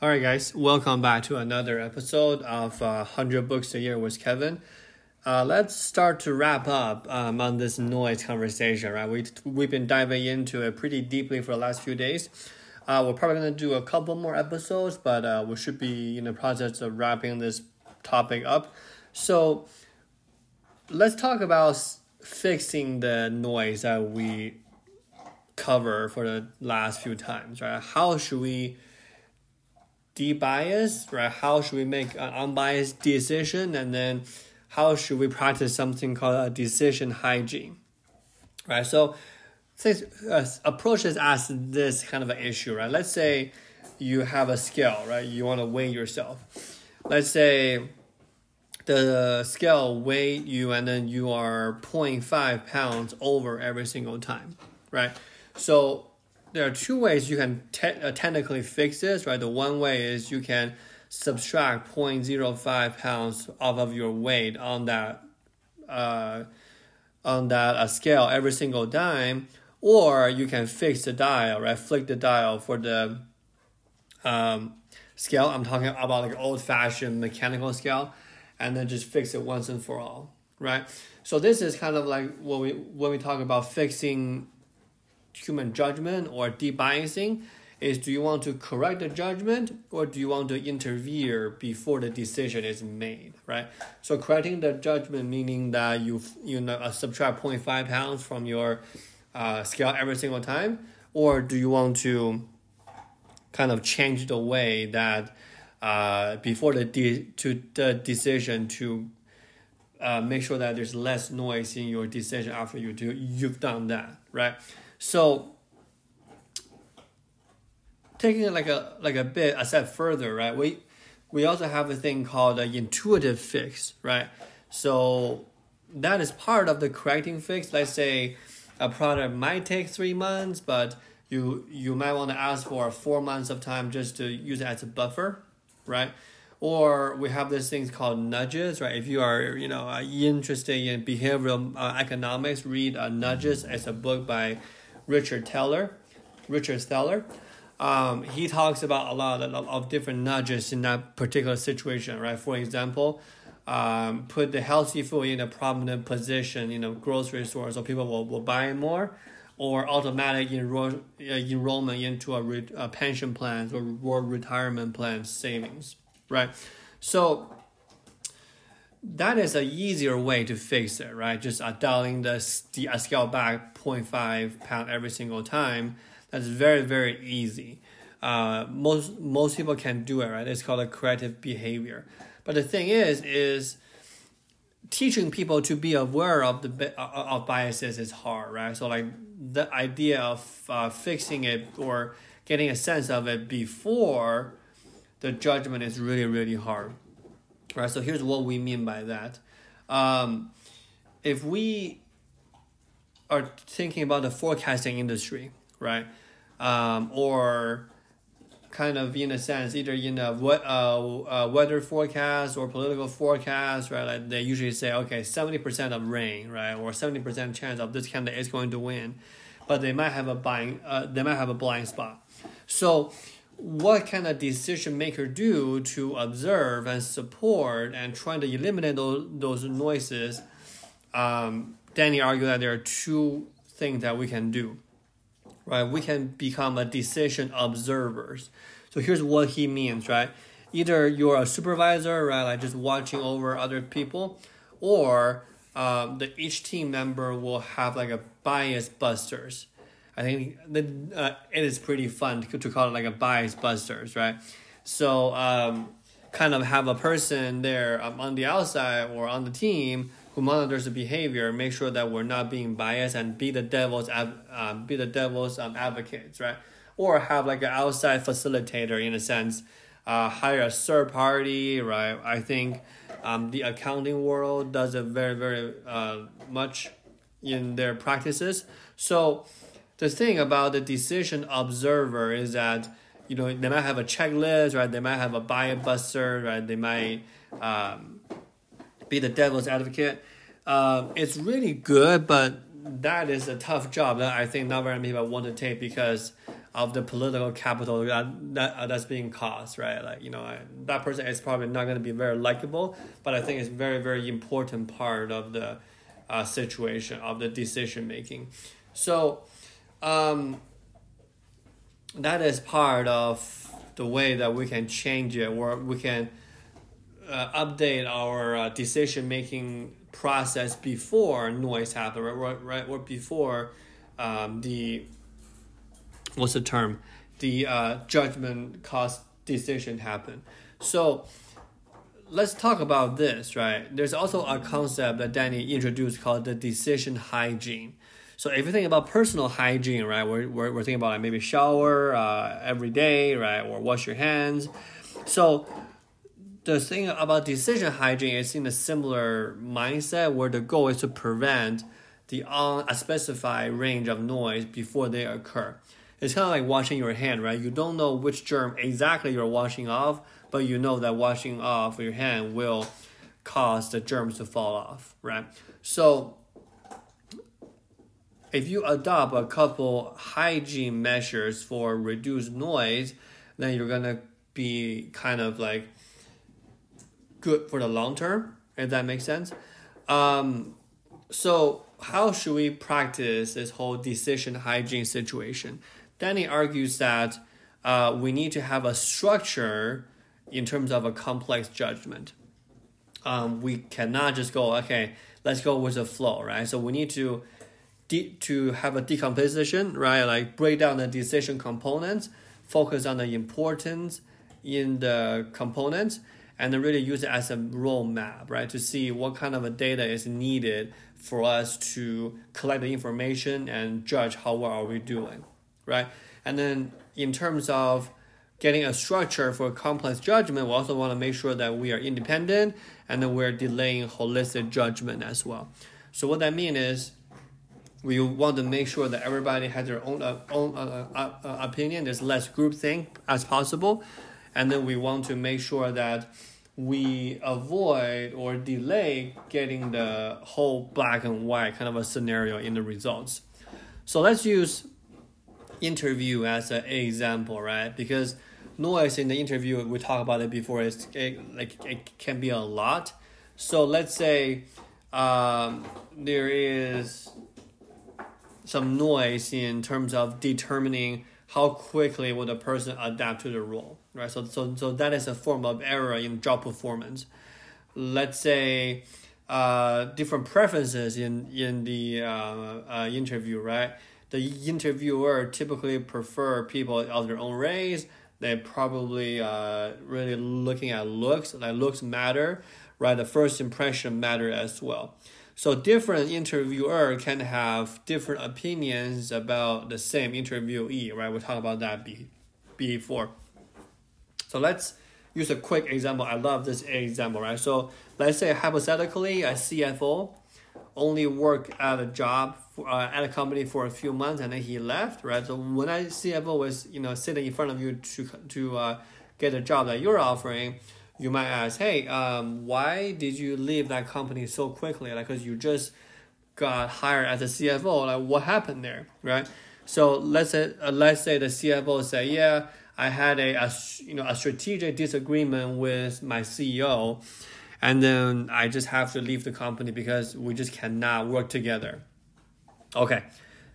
All right, guys, welcome back to another episode of uh, 100 Books a Year with Kevin. Uh, let's start to wrap up um, on this noise conversation, right? We, we've been diving into it pretty deeply for the last few days. Uh, we're probably going to do a couple more episodes, but uh, we should be in the process of wrapping this topic up. So let's talk about fixing the noise that we cover for the last few times, right? How should we debias, right? How should we make an unbiased decision? And then how should we practice something called a decision hygiene, right? So this uh, approaches as this kind of an issue, right? Let's say you have a scale, right? You want to weigh yourself. Let's say the scale weigh you and then you are 0.5 pounds over every single time, right? So there are two ways you can te- uh, technically fix this, right? The one way is you can subtract 0.05 pounds off of your weight on that uh, on that uh, scale every single time, or you can fix the dial, right? Flick the dial for the um, scale. I'm talking about like old fashioned mechanical scale, and then just fix it once and for all, right? So this is kind of like when we when we talk about fixing human judgment or debiasing is do you want to correct the judgment or do you want to interfere before the decision is made right? So correcting the judgment meaning that you you know uh, subtract 0.5 pounds from your uh, scale every single time or do you want to kind of change the way that uh, before the de- to the decision to uh, make sure that there's less noise in your decision after you do you've done that right so taking it like a like a bit a step further, right? We we also have a thing called an intuitive fix, right? So that is part of the correcting fix. Let's say a product might take three months, but you you might want to ask for four months of time just to use it as a buffer, right? Or we have these things called nudges, right? If you are you know interested in behavioral uh, economics, read uh, Nudges. It's a book by Richard Teller, Richard Thaler. Um, he talks about a lot of, of, different nudges in that particular situation, right? For example, um, put the healthy food in a prominent position in a grocery store so people will, will buy more, or automatic uh, enrollment into a, re, a pension plans or, or retirement plan savings, right? So that is an easier way to fix it, right? Just uh, dialing the, the uh, scale back 0.5 pound every single time. That's very, very easy. Uh, most most people can do it, right? It's called a corrective behavior. But the thing is, is teaching people to be aware of the uh, of biases is hard, right? So like the idea of uh, fixing it or getting a sense of it before the judgment is really, really hard right? So here's what we mean by that. Um, if we are thinking about the forecasting industry, right, um, or kind of in a sense either in a what uh, uh, weather forecast or political forecast, right? Like they usually say, okay, seventy percent of rain, right, or seventy percent chance of this candidate is going to win, but they might have a buying, uh, they might have a blind spot. So what can a decision maker do to observe and support and trying to eliminate those, those noises? Um, Danny argued that there are two things that we can do. Right, we can become a decision observers. So here's what he means, right? Either you're a supervisor, right, like just watching over other people, or um, the each team member will have like a bias busters I think that uh, it is pretty fun to, to call it like a bias busters, right? So um, kind of have a person there um, on the outside or on the team who monitors the behavior, make sure that we're not being biased and be the devil's um, be the devil's um, advocates, right? Or have like an outside facilitator in a sense, uh, hire a third party, right? I think um, the accounting world does it very very uh, much in their practices. So the thing about the decision observer is that you know they might have a checklist, right? They might have a bias buster, right? They might um, be the devil's advocate. Uh, it's really good, but that is a tough job that I think not very many people want to take because of the political capital that, that uh, that's being caused, right? Like you know, I, that person is probably not going to be very likable, but I think it's very very important part of the uh, situation of the decision making. So, um, that is part of the way that we can change it, or we can uh, update our uh, decision making process before noise happens, right? right? Or before um, the what's the term? The uh, judgment cost decision happen. So let's talk about this, right? There's also a concept that Danny introduced called the decision hygiene. So think about personal hygiene, right, we're, we're, we're thinking about like maybe shower uh, every day, right, or wash your hands. So the thing about decision hygiene is in a similar mindset where the goal is to prevent the unspecified range of noise before they occur. It's kind of like washing your hand, right? You don't know which germ exactly you're washing off, but you know that washing off your hand will cause the germs to fall off, right? So if you adopt a couple hygiene measures for reduced noise, then you're gonna be kind of like good for the long term, if that makes sense. Um, so how should we practice this whole decision hygiene situation? Danny argues that uh, we need to have a structure in terms of a complex judgment. Um, we cannot just go, okay, let's go with the flow, right? So we need to de- to have a decomposition, right? Like break down the decision components, focus on the importance in the components, and then really use it as a roadmap, right? To see what kind of a data is needed for us to collect the information and judge how well are we doing right? And then in terms of getting a structure for complex judgment, we also want to make sure that we are independent and then we're delaying holistic judgment as well. So what that means is we want to make sure that everybody has their own uh, own uh, uh, uh opinion. There's less groupthink as possible, and then we want to make sure that we avoid or delay getting the whole black and white kind of a scenario in the results. So let's use interview as an example, right? Because noise in the interview, we talked about it before, it's it, like it can be a lot. So let's say um, there is some noise in terms of determining how quickly will the person adapt to the role, right? So, so, so that is a form of error in job performance. Let's say uh, different preferences in in the uh, uh, interview, right? the interviewer typically prefer people of their own race. They probably uh, really looking at looks, like looks matter, right? The first impression matter as well. So different interviewer can have different opinions about the same interviewee, right? We talked about that be, before. So let's use a quick example. I love this example, right? So let's say hypothetically a CFO only work at a job for, uh, at a company for a few months and then he left, right? So when I CFO was you know sitting in front of you to to uh, get a job that you're offering, you might ask, hey, um, why did you leave that company so quickly? Like, cause you just got hired as a CFO. Like, what happened there, right? So let's say uh, let's say the CFO say, yeah, I had a, a you know a strategic disagreement with my CEO and then I just have to leave the company because we just cannot work together. Okay,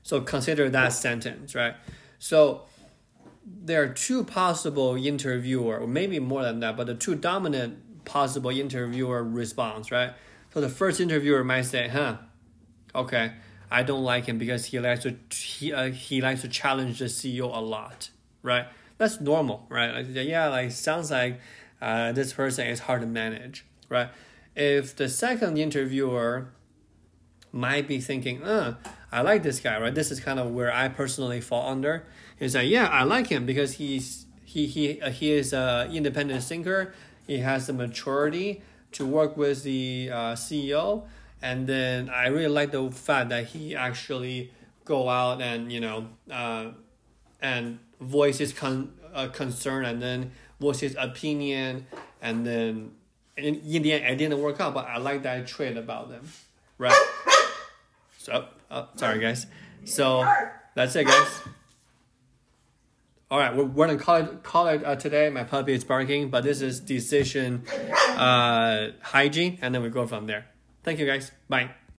so consider that sentence, right? So there are two possible interviewer, or maybe more than that, but the two dominant possible interviewer response, right? So the first interviewer might say, "Huh, okay, I don't like him because he likes to he, uh, he likes to challenge the CEO a lot, right? That's normal, right? Like, yeah, like sounds like uh, this person is hard to manage." right? If the second interviewer might be thinking, uh, I like this guy, right? This is kind of where I personally fall under. Is that yeah, I like him because he's he he uh, he is a independent thinker. He has the maturity to work with the uh, CEO, and then I really like the fact that he actually go out and you know uh, and voice his con- uh, concern and then voice his opinion and then in, in the end, it didn't work out, but I like that trait about them, right? So, oh, sorry guys. So that's it, guys. All right, we're, we're gonna call it call it uh, today. My puppy is barking, but this is decision uh, hygiene, and then we go from there. Thank you guys. Bye.